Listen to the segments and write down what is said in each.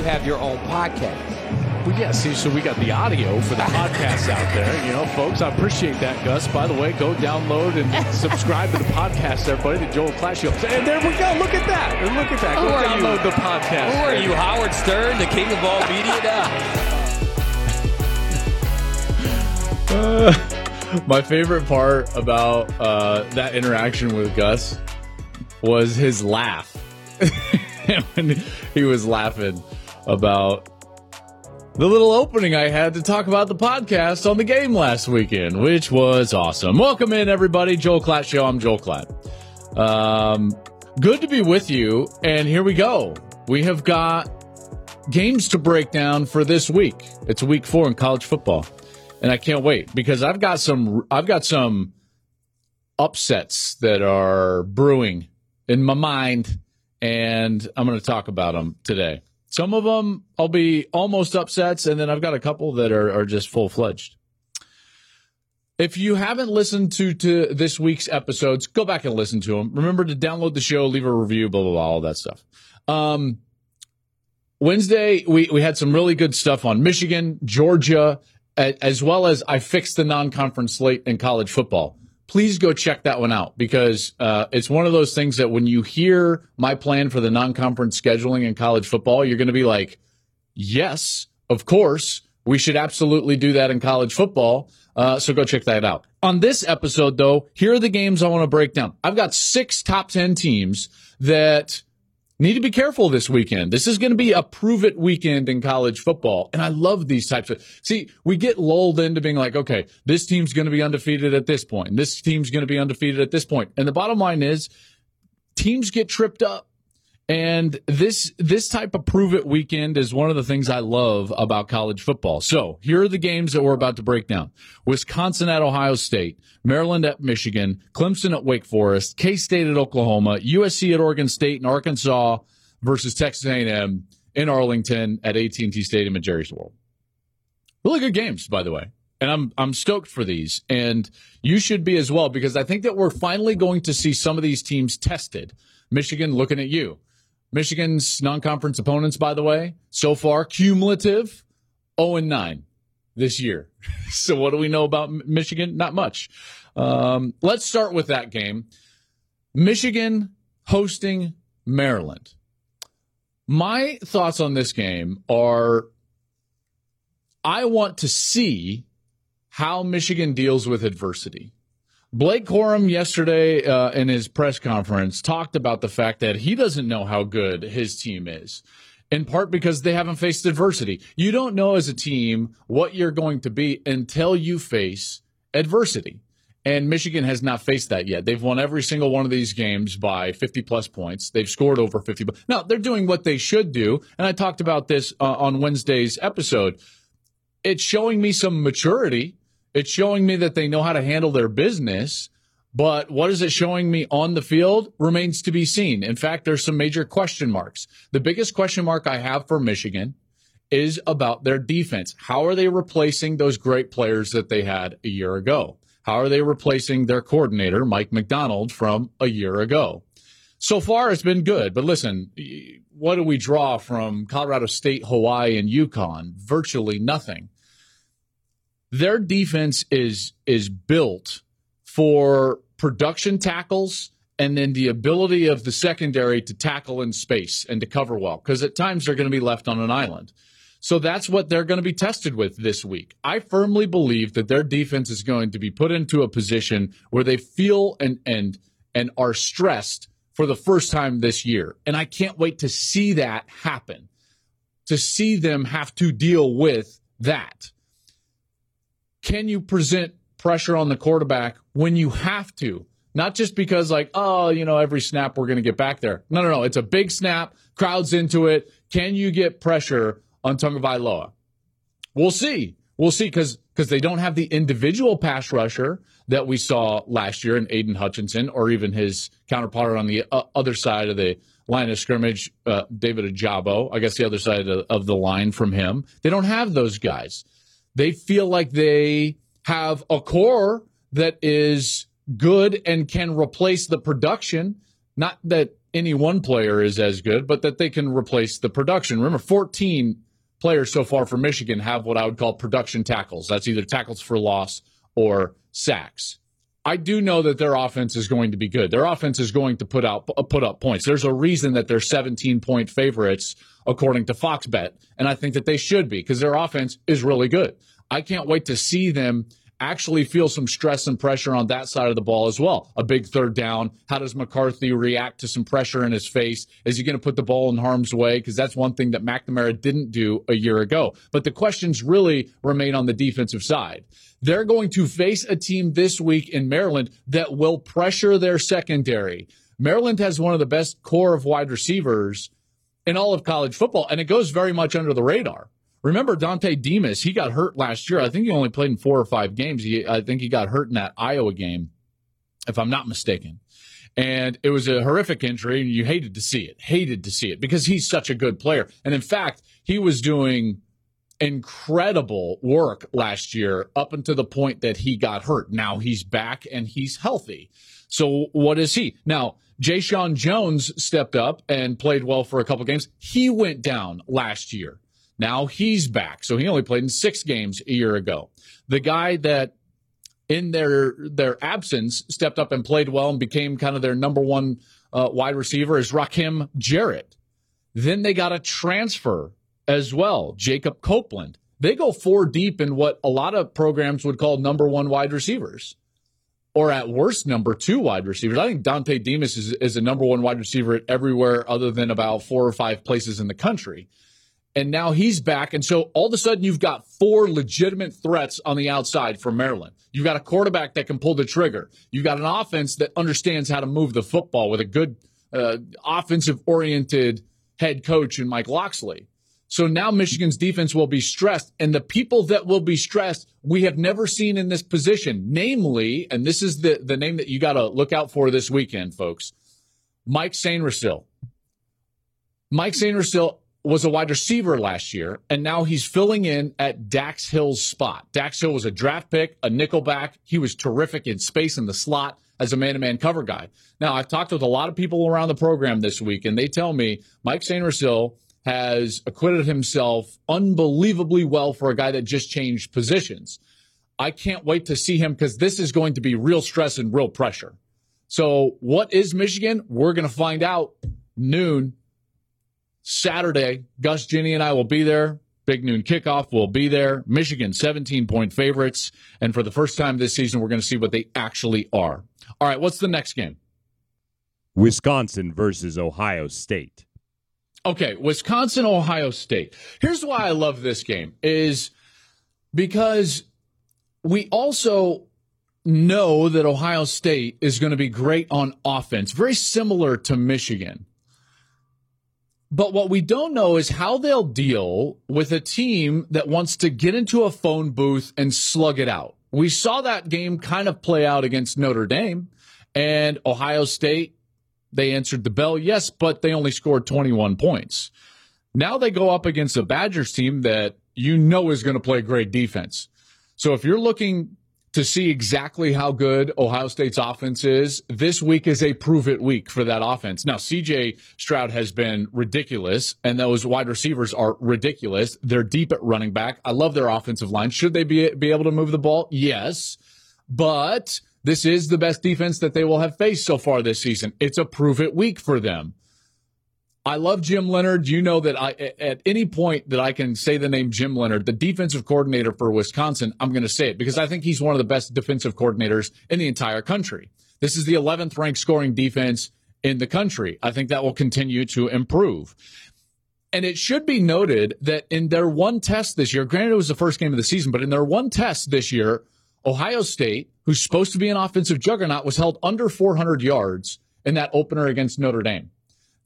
You have your own podcast. Well, yeah, see, so we got the audio for the podcast out there. You know, folks, I appreciate that, Gus. By the way, go download and subscribe to the podcast, everybody, the Joel Klatt Show. And there we go. Look at that. And look at that. Go Who download you? the podcast. Who are you, Howard Stern, the king of all media now? Uh, my favorite part about uh, that interaction with Gus was his laugh. when he was laughing about the little opening I had to talk about the podcast on the game last weekend, which was awesome. Welcome in, everybody. Joel Klatt Show. I'm Joel Klatt. Um, good to be with you. And here we go. We have got games to break down for this week. It's week four in college football. And I can't wait because I've got some, I've got some upsets that are brewing in my mind and I'm going to talk about them today. Some of them I'll be almost upsets, and then I've got a couple that are, are just full fledged. If you haven't listened to, to this week's episodes, go back and listen to them. Remember to download the show, leave a review, blah, blah, blah, all that stuff. Um, Wednesday, we, we had some really good stuff on Michigan, Georgia, as well as I fixed the non conference slate in college football please go check that one out because uh, it's one of those things that when you hear my plan for the non-conference scheduling in college football, you're going to be like, "Yes, of course, we should absolutely do that in college football." Uh, so go check that out. On this episode, though, here are the games I want to break down. I've got six top ten teams that need to be careful this weekend. This is going to be a prove it weekend in college football. And I love these types of, see, we get lulled into being like, okay, this team's going to be undefeated at this point. This team's going to be undefeated at this point. And the bottom line is teams get tripped up. And this this type of prove it weekend is one of the things I love about college football. So here are the games that we're about to break down: Wisconsin at Ohio State, Maryland at Michigan, Clemson at Wake Forest, K State at Oklahoma, USC at Oregon State, and Arkansas versus Texas A&M in Arlington at AT&T Stadium at Jerry's World. Really good games, by the way. And I'm I'm stoked for these, and you should be as well because I think that we're finally going to see some of these teams tested. Michigan looking at you. Michigan's non-conference opponents, by the way, so far cumulative 0 and 9 this year. so what do we know about Michigan? Not much. Um, let's start with that game. Michigan hosting Maryland. My thoughts on this game are I want to see how Michigan deals with adversity. Blake Corum yesterday uh, in his press conference talked about the fact that he doesn't know how good his team is, in part because they haven't faced adversity. You don't know as a team what you're going to be until you face adversity. And Michigan has not faced that yet. They've won every single one of these games by 50 plus points. They've scored over 50. Now, they're doing what they should do. And I talked about this uh, on Wednesday's episode. It's showing me some maturity it's showing me that they know how to handle their business. But what is it showing me on the field remains to be seen. In fact, there's some major question marks. The biggest question mark I have for Michigan is about their defense. How are they replacing those great players that they had a year ago? How are they replacing their coordinator, Mike Macdonald, from a year ago? So far, it's been good. But listen, what do we draw from Colorado State, Hawaii, and UConn? Virtually nothing their defense is is built for production tackles and then the ability of the secondary to tackle in space and to cover well because at times they're going to be left on an island. So that's what they're going to be tested with this week. I firmly believe that their defense is going to be put into a position where they feel and and and are stressed for the first time this year. And I can't wait to see that happen. To see them have to deal with that can you present pressure on the quarterback when you have to? Not just because, like, oh, you know, every snap we're going to get back there. No, no, no. It's a big snap. Crowds into it. Can you get pressure on Tagovailoa? We'll see. We'll see because because they don't have the individual pass rusher that we saw last year in Aidan Hutchinson or even his counterpart on the uh, other side of the line of scrimmage, uh, David Ojabo. I guess the other side of, of the line from him. They don't have those guys. They feel like they have a core that is good and can replace the production. Not that any one player is as good, but that they can replace the production. Remember, 14 players so far for Michigan have what I would call production tackles. That's either tackles for loss or sacks. I do know that their offense is going to be good. Their offense is going to put out uh, put up points. There's a reason that they're 17 point favorites according to Fox Bet, and I think that they should be because their offense is really good. I can't wait to see them actually feel some stress and pressure on that side of the ball as well. A big third down. How does McCarthy react to some pressure in his face? Is he going to put the ball in harm's way? Because that's one thing that McNamara didn't do a year ago. But the questions really remain on the defensive side. They're going to face a team this week in Maryland that will pressure their secondary. Maryland has one of the best core of wide receivers in all of college football, and it goes very much under the radar. Remember Dontay Demus? He got hurt last year. I think he only played in four or five games. He, I think he got hurt in that Iowa game, if I'm not mistaken. And it was a horrific injury, and you hated to see it. Hated to see it because he's such a good player. And in fact, he was doing incredible work last year up until the point that he got hurt. Now he's back and he's healthy. So what is he? Now, Jeshaun Jones stepped up and played well for a couple games. He went down last year. Now he's back. So he only played in six games a year ago. The guy that in their their absence stepped up and played well and became kind of their number one uh, wide receiver is Rakim Jarrett. Then they got a transfer as well, Jacob Copeland. They go four deep in what a lot of programs would call number one wide receivers, or at worst, number two wide receivers. I think Dontay Demus is, is a number one wide receiver at everywhere other than about four or five places in the country and now he's back. And so all of a sudden, you've got four legitimate threats on the outside for Maryland. You've got a quarterback that can pull the trigger. You've got an offense that understands how to move the football with a good uh, offensive oriented head coach in Mike Locksley. So now Michigan's defense will be stressed, and the people that will be stressed we have never seen in this position, namely, and this is the, the name that you got to look out for this weekend, folks Mike Sainristil. Mike Sainristil was a wide receiver last year, and now he's filling in at Dax Hill's spot. Dax Hill was a draft pick, a nickelback. He was terrific in space in the slot as a man to man cover guy. Now, I've talked with a lot of people around the program this week, and they tell me Mike Sainristil has acquitted himself unbelievably well for a guy that just changed positions. I can't wait to see him because this is going to be real stress and real pressure. So, what is Michigan? We're going to find out noon Saturday, Gus Jenny and I will be there. Big noon kickoff will be there. Michigan, 17 point favorites. And for the first time this season, we're going to see what they actually are. All right, what's the next game? Wisconsin versus Ohio State. Okay, Wisconsin, Ohio State. Here's why I love this game is because we also know that Ohio State is going to be great on offense, very similar to Michigan. But what we don't know is how they'll deal with a team that wants to get into a phone booth and slug it out. We saw that game kind of play out against Notre Dame and Ohio State. They answered the bell, yes, but they only scored 21 points. Now they go up against a Badgers team that you know is going to play great defense. So if you're looking to see exactly how good Ohio State's offense is. This week is a prove it week for that offense. Now, CJ Stroud has been ridiculous, and those wide receivers are ridiculous. They're deep at running back. I love their offensive line. Should they be, be able to move the ball? Yes. But this is the best defense that they will have faced so far this season. It's a prove it week for them. I love Jim Leonhard. You know that I, at any point that I can say the name Jim Leonhard, the defensive coordinator for Wisconsin, I'm going to say it because I think he's one of the best defensive coordinators in the entire country. This is the 11th ranked scoring defense in the country. I think that will continue to improve. And it should be noted that in their one test this year, granted it was the first game of the season, but in their one test this year, Ohio State, who's supposed to be an offensive juggernaut, was held under 400 yards in that opener against Notre Dame.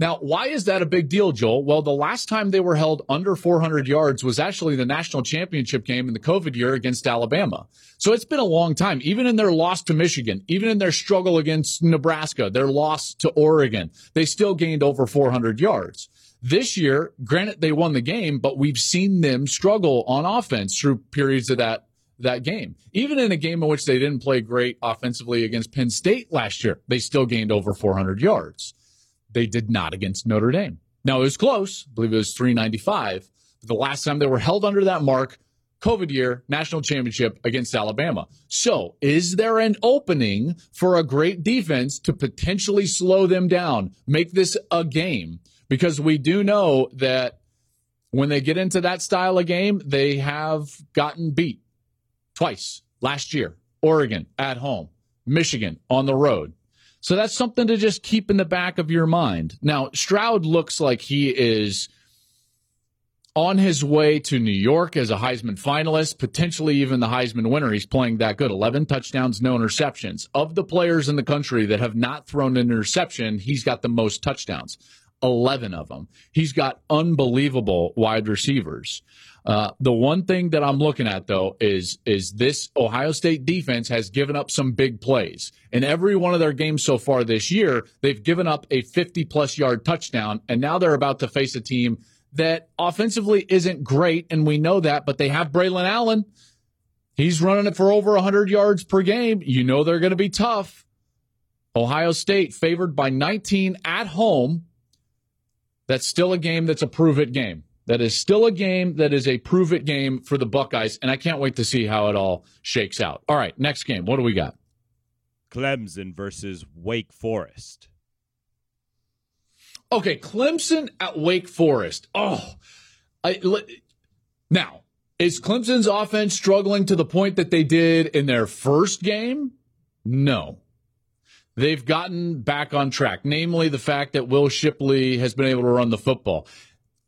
Now, why is that a big deal, Joel? Well, the last time they were held under 400 yards was actually the national championship game in the COVID year against Alabama. So it's been a long time. Even in their loss to Michigan, even in their struggle against Nebraska, their loss to Oregon, they still gained over 400 yards. This year, granted, they won the game, but we've seen them struggle on offense through periods of that that game. Even in a game in which they didn't play great offensively against Penn State last year, they still gained over 400 yards. They did not against Notre Dame. Now, it was close. I believe it was 395. But the last time they were held under that mark, COVID year, national championship against Alabama. So, is there an opening for a great defense to potentially slow them down, make this a game? Because we do know that when they get into that style of game, they have gotten beat twice last year. Oregon at home, Michigan on the road. So that's something to just keep in the back of your mind. Now, Stroud looks like he is on his way to New York as a Heisman finalist, potentially even the Heisman winner. He's playing that good. 11 touchdowns, no interceptions. Of the players in the country that have not thrown an interception, he's got the most touchdowns. 11 of them. He's got unbelievable wide receivers. Uh, the one thing that I'm looking at though is is this Ohio State defense has given up some big plays. In every one of their games so far this year, they've given up a 50 plus yard touchdown, and now they're about to face a team that offensively isn't great, and we know that, but they have Braylon Allen. He's running it for over 100 yards per game. You know they're going to be tough. Ohio State favored by 19 at home. That's still a game that's a prove it game. That is still a game that is a prove it game for the Buckeyes, and I can't wait to see how it all shakes out. All right, next game. What do we got? Clemson versus Wake Forest. Okay, Clemson at Wake Forest. Oh, I, now is Clemson's offense struggling to the point that they did in their first game? No. They've gotten back on track, namely the fact that Will Shipley has been able to run the football.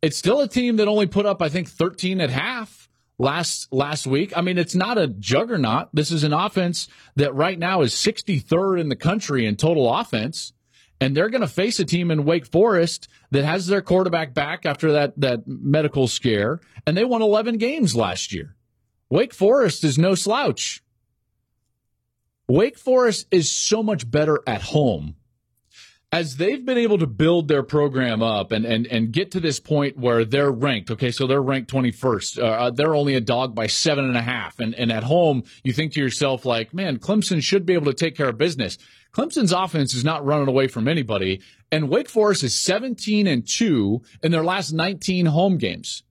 It's still a team that only put up, I think, 13 at half last last week. I mean, it's not a juggernaut. This is an offense that right now is 63rd in the country in total offense, and they're going to face a team in Wake Forest that has their quarterback back after that that medical scare, and they won 11 games last year. Wake Forest is no slouch. Wake Forest is so much better at home as they've been able to build their program up and, and, and get to this point where they're ranked, okay, so they're ranked 21st. Uh, uh, they're only a dog by seven and a half. And, and at home, you think to yourself, like, man, Clemson should be able to take care of business. Clemson's offense is not running away from anybody. And Wake Forest is 17 and 2 in their last 19 home games.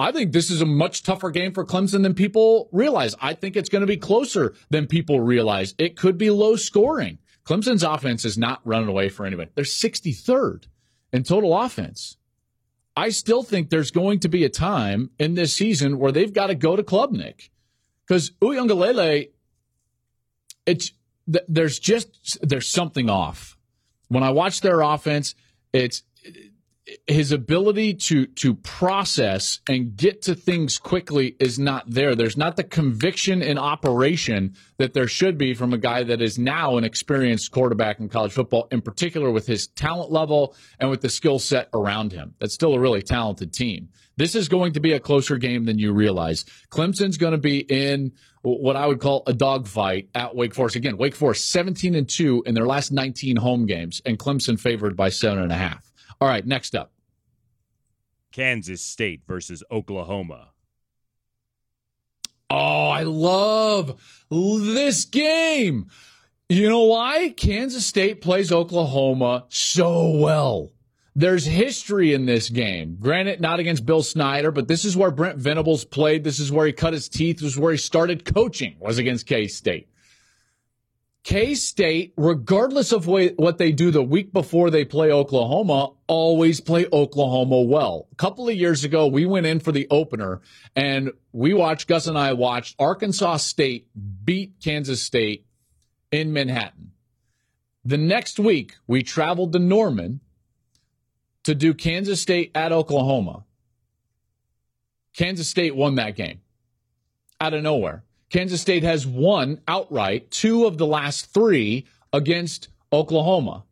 I think this is a much tougher game for Clemson than people realize. I think it's going to be closer than people realize. It could be low scoring. Clemson's offense is not running away for anybody. They're 63rd in total offense. I still think there's going to be a time in this season where they've got to go to Klubnik because Uiagalelei, it's there's just there's something off. When I watch their offense, it's his ability to to process and get to things quickly is not there. There's not the conviction in operation that there should be from a guy that is now an experienced quarterback in college football, in particular with his talent level and with the skill set around him. That's still a really talented team. This is going to be a closer game than you realize. Clemson's going to be in what I would call a dogfight at Wake Forest. Again, Wake Forest 17 and 2 in their last 19 home games, and Clemson favored by seven and a half. All right, next up Kansas State versus Oklahoma. Oh, I love this game. You know why? Kansas State plays Oklahoma so well. There's history in this game. Granted, not against Bill Snyder, but this is where Brent Venables played. This is where he cut his teeth. This is where he started coaching, was against K State. K State, regardless of what they do the week before they play Oklahoma, always play Oklahoma well. A couple of years ago, we went in for the opener and we watched, Gus and I watched Arkansas State beat Kansas State in Manhattan. The next week, we traveled to Norman to do Kansas State at Oklahoma. Kansas State won that game out of nowhere. Kansas State has won outright two of the last three against Oklahoma.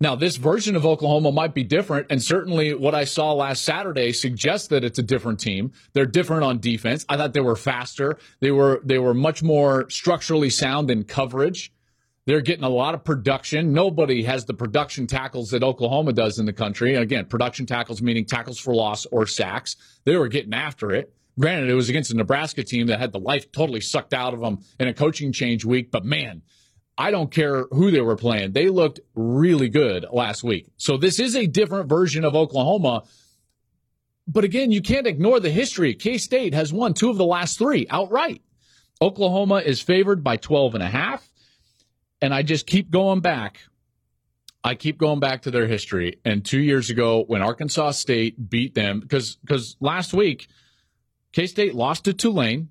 Now, this version of Oklahoma might be different, and certainly what I saw last Saturday suggests that it's a different team. They're different on defense. I thought they were faster. They were they were much more structurally sound in coverage. They're getting a lot of production. Nobody has the production tackles that Oklahoma does in the country. And again, production tackles meaning tackles for loss or sacks. They were getting after it. Granted, it was against a Nebraska team that had the life totally sucked out of them in a coaching change week, but man, I don't care who they were playing. They looked really good last week. So this is a different version of Oklahoma. But again, you can't ignore the history. K State has won two of the last three outright. Oklahoma is favored by 12 and a half. And I just keep going back. I keep going back to their history. And two years ago, when Arkansas State beat them, because because last week, K State lost to Tulane,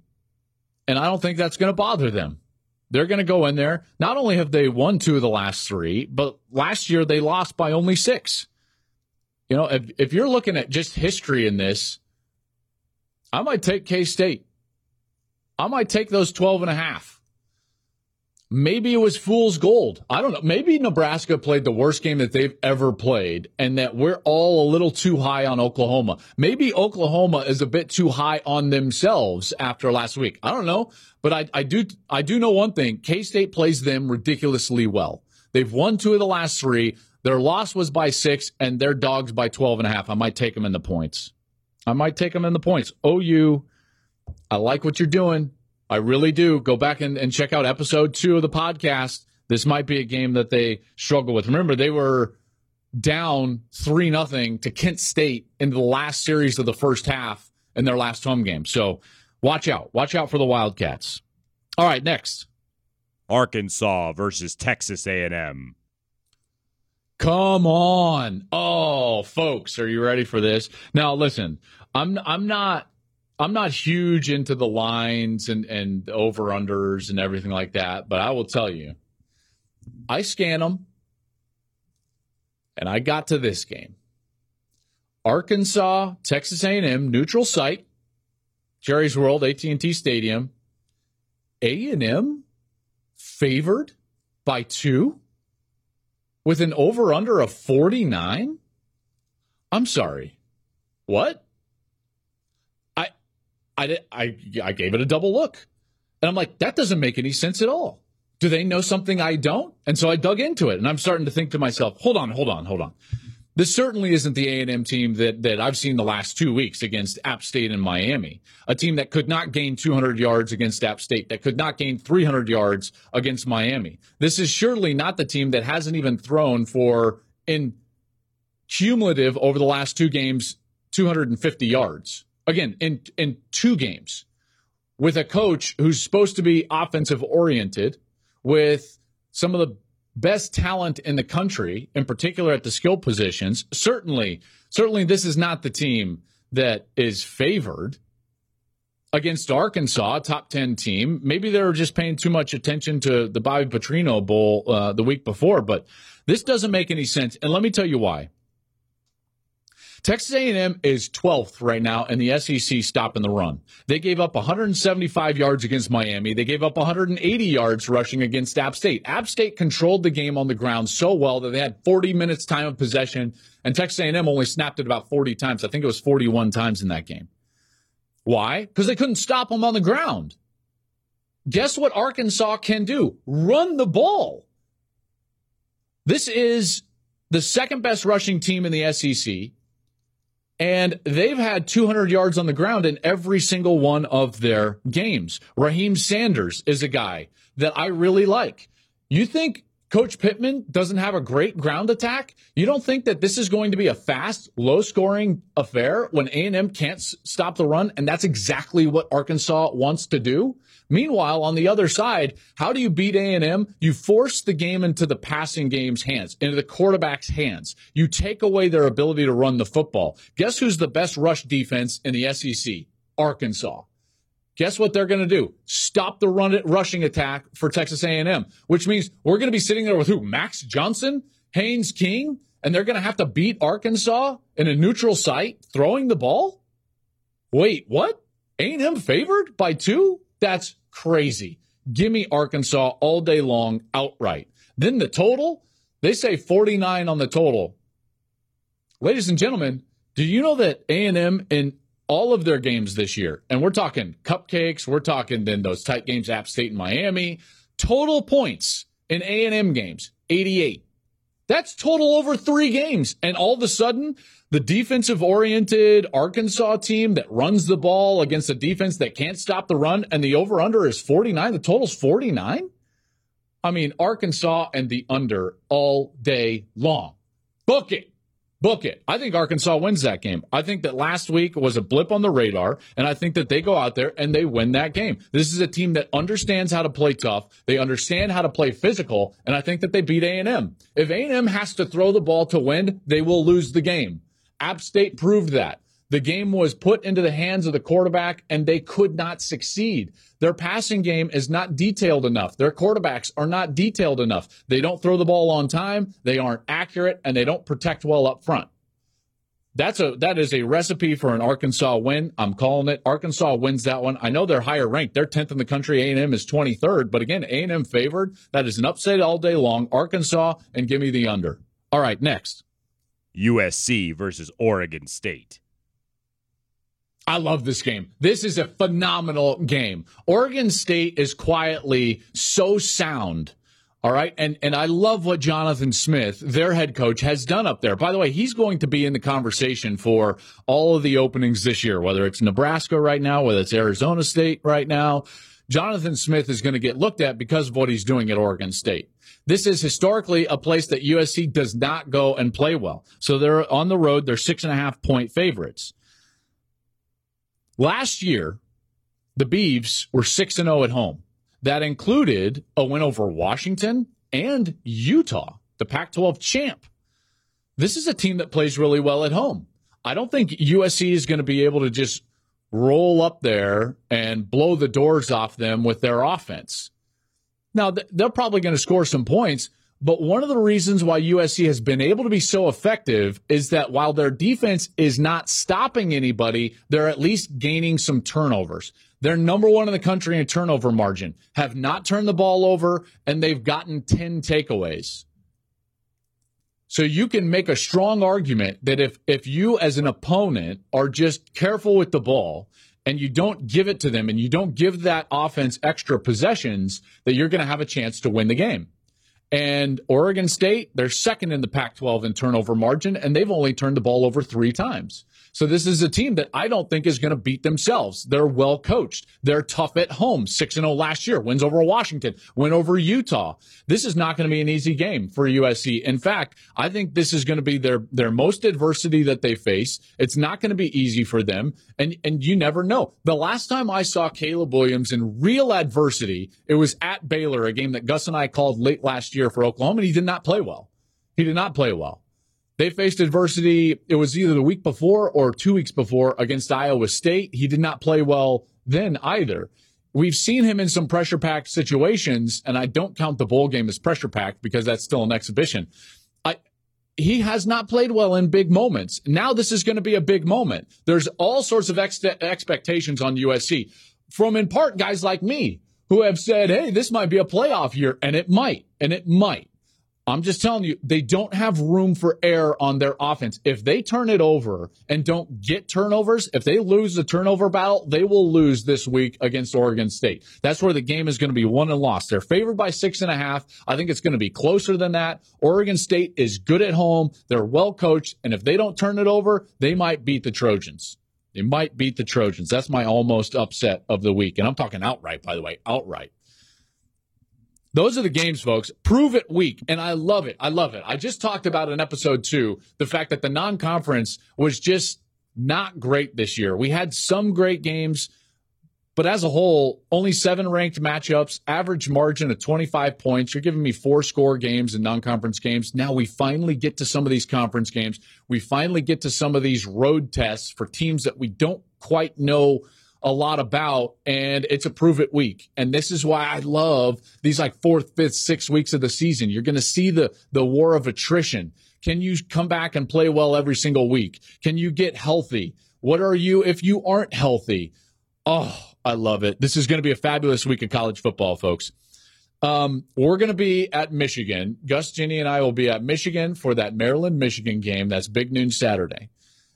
and I don't think that's going to bother them. They're going to go in there. Not only have they won two of the last three, but last year they lost by only six. You know, if, if you're looking at just history in this, I might take K State. I might take those 12 and a half. Maybe it was fool's gold. I don't know. Maybe Nebraska played the worst game that they've ever played and that we're all a little too high on Oklahoma. Maybe Oklahoma is a bit too high on themselves after last week. I don't know, but I, I do, I do know one thing. K-State plays them ridiculously well. They've won two of the last three. Their loss was by six and their dogs by 12 and a half. I might take them in the points. I might take them in the points. OU, I like what you're doing. I really do. Go back and, and check out episode two of the podcast. This might be a game that they struggle with. Remember, they were down three nothing to Kent State in the last series of the first half in their last home game. So watch out. Watch out for the Wildcats. All right, next. Arkansas versus Texas A&M. Come on. Oh, folks, are you ready for this? Now listen, I'm I'm not I'm not huge into the lines and, and over unders and everything like that, but I will tell you, I scan them and I got to this game. Arkansas, Texas A&M, neutral site, Jerry's World, AT&T Stadium. A&M favored by two with an over under of 49? I'm sorry. What? I, did, I, I gave it a double look. And I'm like, that doesn't make any sense at all. Do they know something I don't? And so I dug into it and I'm starting to think to myself, hold on, hold on, hold on. This certainly isn't the A&M team that, that I've seen the last two weeks against App State and Miami. A team that could not gain 200 yards against App State, that could not gain 300 yards against Miami. This is surely not the team that hasn't even thrown for in cumulative over the last two games 250 yards again in in two games with a coach who's supposed to be offensive oriented with some of the best talent in the country in particular at the skill positions certainly certainly this is not the team that is favored against Arkansas, a top 10 team. Maybe they were just paying too much attention to the Bobby Petrino Bowl uh, the week before, but this doesn't make any sense. And let me tell you why. Texas A&M is 12th right now in the SEC stopping the run. They gave up 175 yards against Miami. They gave up 180 yards rushing against App State. App State controlled the game on the ground so well that they had 40 minutes time of possession, and Texas A&M only snapped it about 40 times. I think it was 41 times in that game. Why? Because they couldn't stop them on the ground. Guess what Arkansas can do? Run the ball. This is the second best rushing team in the SEC. And they've had 200 yards on the ground in every single one of their games. Raheim Sanders is a guy that I really like. You think Coach Pittman doesn't have a great ground attack? You don't think that this is going to be a fast, low-scoring affair when A&M can't stop the run? And that's exactly what Arkansas wants to do. Meanwhile, on the other side, how do you beat A&M? You force the game into the passing game's hands, into the quarterback's hands. You take away their ability to run the football. Guess who's the best rush defense in the SEC? Arkansas. Guess what they're going to do? Stop the run rushing attack for Texas A&M, which means we're going to be sitting there with who? Max Johnson, Haynes King, and they're going to have to beat Arkansas in a neutral site throwing the ball? Wait, what? A&M favored by two? That's crazy. Give me Arkansas all day long outright. Then the total, they say 49 on the total. Ladies and gentlemen, do you know that A&M in all of their games this year, and we're talking cupcakes, we're talking then those tight games, App State and Miami, total points in A&M games, 88. That's total over three games. And all of a sudden, the defensive oriented Arkansas team that runs the ball against a defense that can't stop the run and the over under is 49. The total's 49. I mean, Arkansas and the under all day long. Book it. Book it. I think Arkansas wins that game. I think that last week was a blip on the radar, and I think that they go out there and they win that game. This is a team that understands how to play tough. They understand how to play physical, and I think that they beat A&M. If A&M has to throw the ball to win, they will lose the game. App State proved that. The game was put into the hands of the quarterback and they could not succeed. Their passing game is not detailed enough. Their quarterbacks are not detailed enough. They don't throw the ball on time, they aren't accurate, and they don't protect well up front. That's a that is a recipe for an Arkansas win. I'm calling it. Arkansas wins that one. I know they're higher ranked. They're 10th in the country. A&M is 23rd, but again, A&M favored. That is an upset all day long. Arkansas and give me the under. All right, next. USC versus Oregon State. I love this game. This is a phenomenal game. Oregon State is quietly so sound. All right. And and I love what Jonathan Smith, their head coach, has done up there. By the way, he's going to be in the conversation for all of the openings this year, whether it's Nebraska right now, whether it's Arizona State right now. Jonathan Smith is going to get looked at because of what he's doing at Oregon State. This is historically a place that USC does not go and play well. So they're on the road. They're six and a half point favorites. Last year, the Beavs were 6 and 0 at home. That included a win over Washington and Utah, the Pac 12 champ. This is a team that plays really well at home. I don't think USC is going to be able to just roll up there and blow the doors off them with their offense. Now, they're probably going to score some points, but one of the reasons why USC has been able to be so effective is that while their defense is not stopping anybody, they're at least gaining some turnovers. They're number one in the country in turnover margin, have not turned the ball over, and they've gotten 10 takeaways. So you can make a strong argument that if, if you as an opponent are just careful with the ball and you don't give it to them and you don't give that offense extra possessions, that you're going to have a chance to win the game. And Oregon State, they're second in the Pac 12 in turnover margin, and they've only turned the ball over three times. So this is a team that I don't think is going to beat themselves. They're well coached. They're tough at home. 6 0 last year. Wins over Washington. Win over Utah. This is not going to be an easy game for USC. In fact, I think this is going to be their, their most adversity that they face. It's not going to be easy for them. And, and you never know. The last time I saw Caleb Williams in real adversity, it was at Baylor, a game that Gus and I called late last year for Oklahoma, and he did not play well. He did not play well. They faced adversity. It was either the week before or two weeks before against Iowa State. He did not play well then either. We've seen him in some pressure packed situations, and I don't count the bowl game as pressure packed because that's still an exhibition. I, he has not played well in big moments. Now this is going to be a big moment. There's all sorts of ex- expectations on USC from in part guys like me who have said, hey, this might be a playoff year, and it might, and it might. I'm just telling you, they don't have room for error on their offense. If they turn it over and don't get turnovers, if they lose the turnover battle, they will lose this week against Oregon State. That's where the game is going to be won and lost. They're favored by six and a half. I think it's going to be closer than that. Oregon State is good at home. They're well coached. And if they don't turn it over, they might beat the Trojans. They might beat the Trojans. That's my almost upset of the week. And I'm talking outright, by the way, outright. Those are the games, folks. Prove it week. And I love it. I love it. I just talked about in episode two the fact that the non conference was just not great this year. We had some great games, but as a whole, only seven ranked matchups, average margin of 25 points. You're giving me four score games and non conference games. Now we finally get to some of these conference games. We finally get to some of these road tests for teams that we don't quite know a lot about, and it's a prove it week. And this is why I love these like fourth, fifth, sixth weeks of the season. You're going to see the the war of attrition. Can you come back and play well every single week? Can you get healthy? What are you if you aren't healthy? Oh, I love it. This is going to be a fabulous week of college football, folks. Um, we're going to be at Michigan. Gus, Jenny, and I will be at Michigan for that Maryland Michigan game. That's big noon Saturday.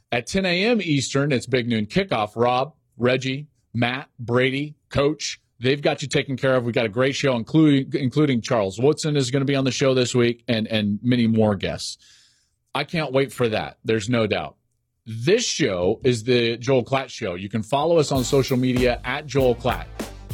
At 10 a.m. Eastern, it's big noon kickoff. Rob, Reggie, Matt, Brady, Coach, they've got you taken care of. We've got a great show, including including Charles Woodson is going to be on the show this week, and and many more guests. I can't wait for that. There's no doubt. This show is the Joel Klatt Show. You can follow us on social media at Joel Klatt.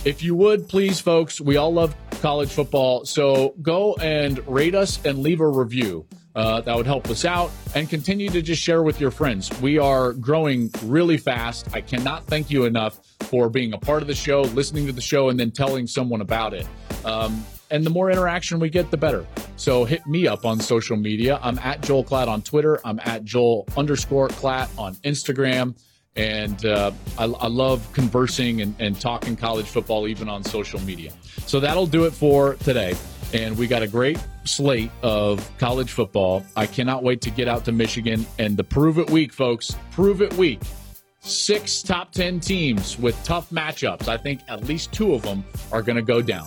If you would, please, folks, we all love college football. So go and rate us and leave a review. Uh, that would help us out and continue to just share with your friends. We are growing really fast. I cannot thank you enough for being a part of the show, listening to the show, and then telling someone about it. Um, and the more interaction we get, the better. So hit me up on social media. I'm at Joel Klatt on Twitter. I'm at Joel underscore Klatt on Instagram. And uh, I, I, love conversing and, and talking college football, even on social media. So that'll do it for today. And we got a great slate of college football. I cannot wait to get out to Michigan and the Prove It Week, folks. Prove It Week. Six top 10 teams with tough matchups. I think at least two of them are going to go down.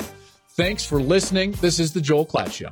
Thanks for listening. This is the Joel Klatt Show.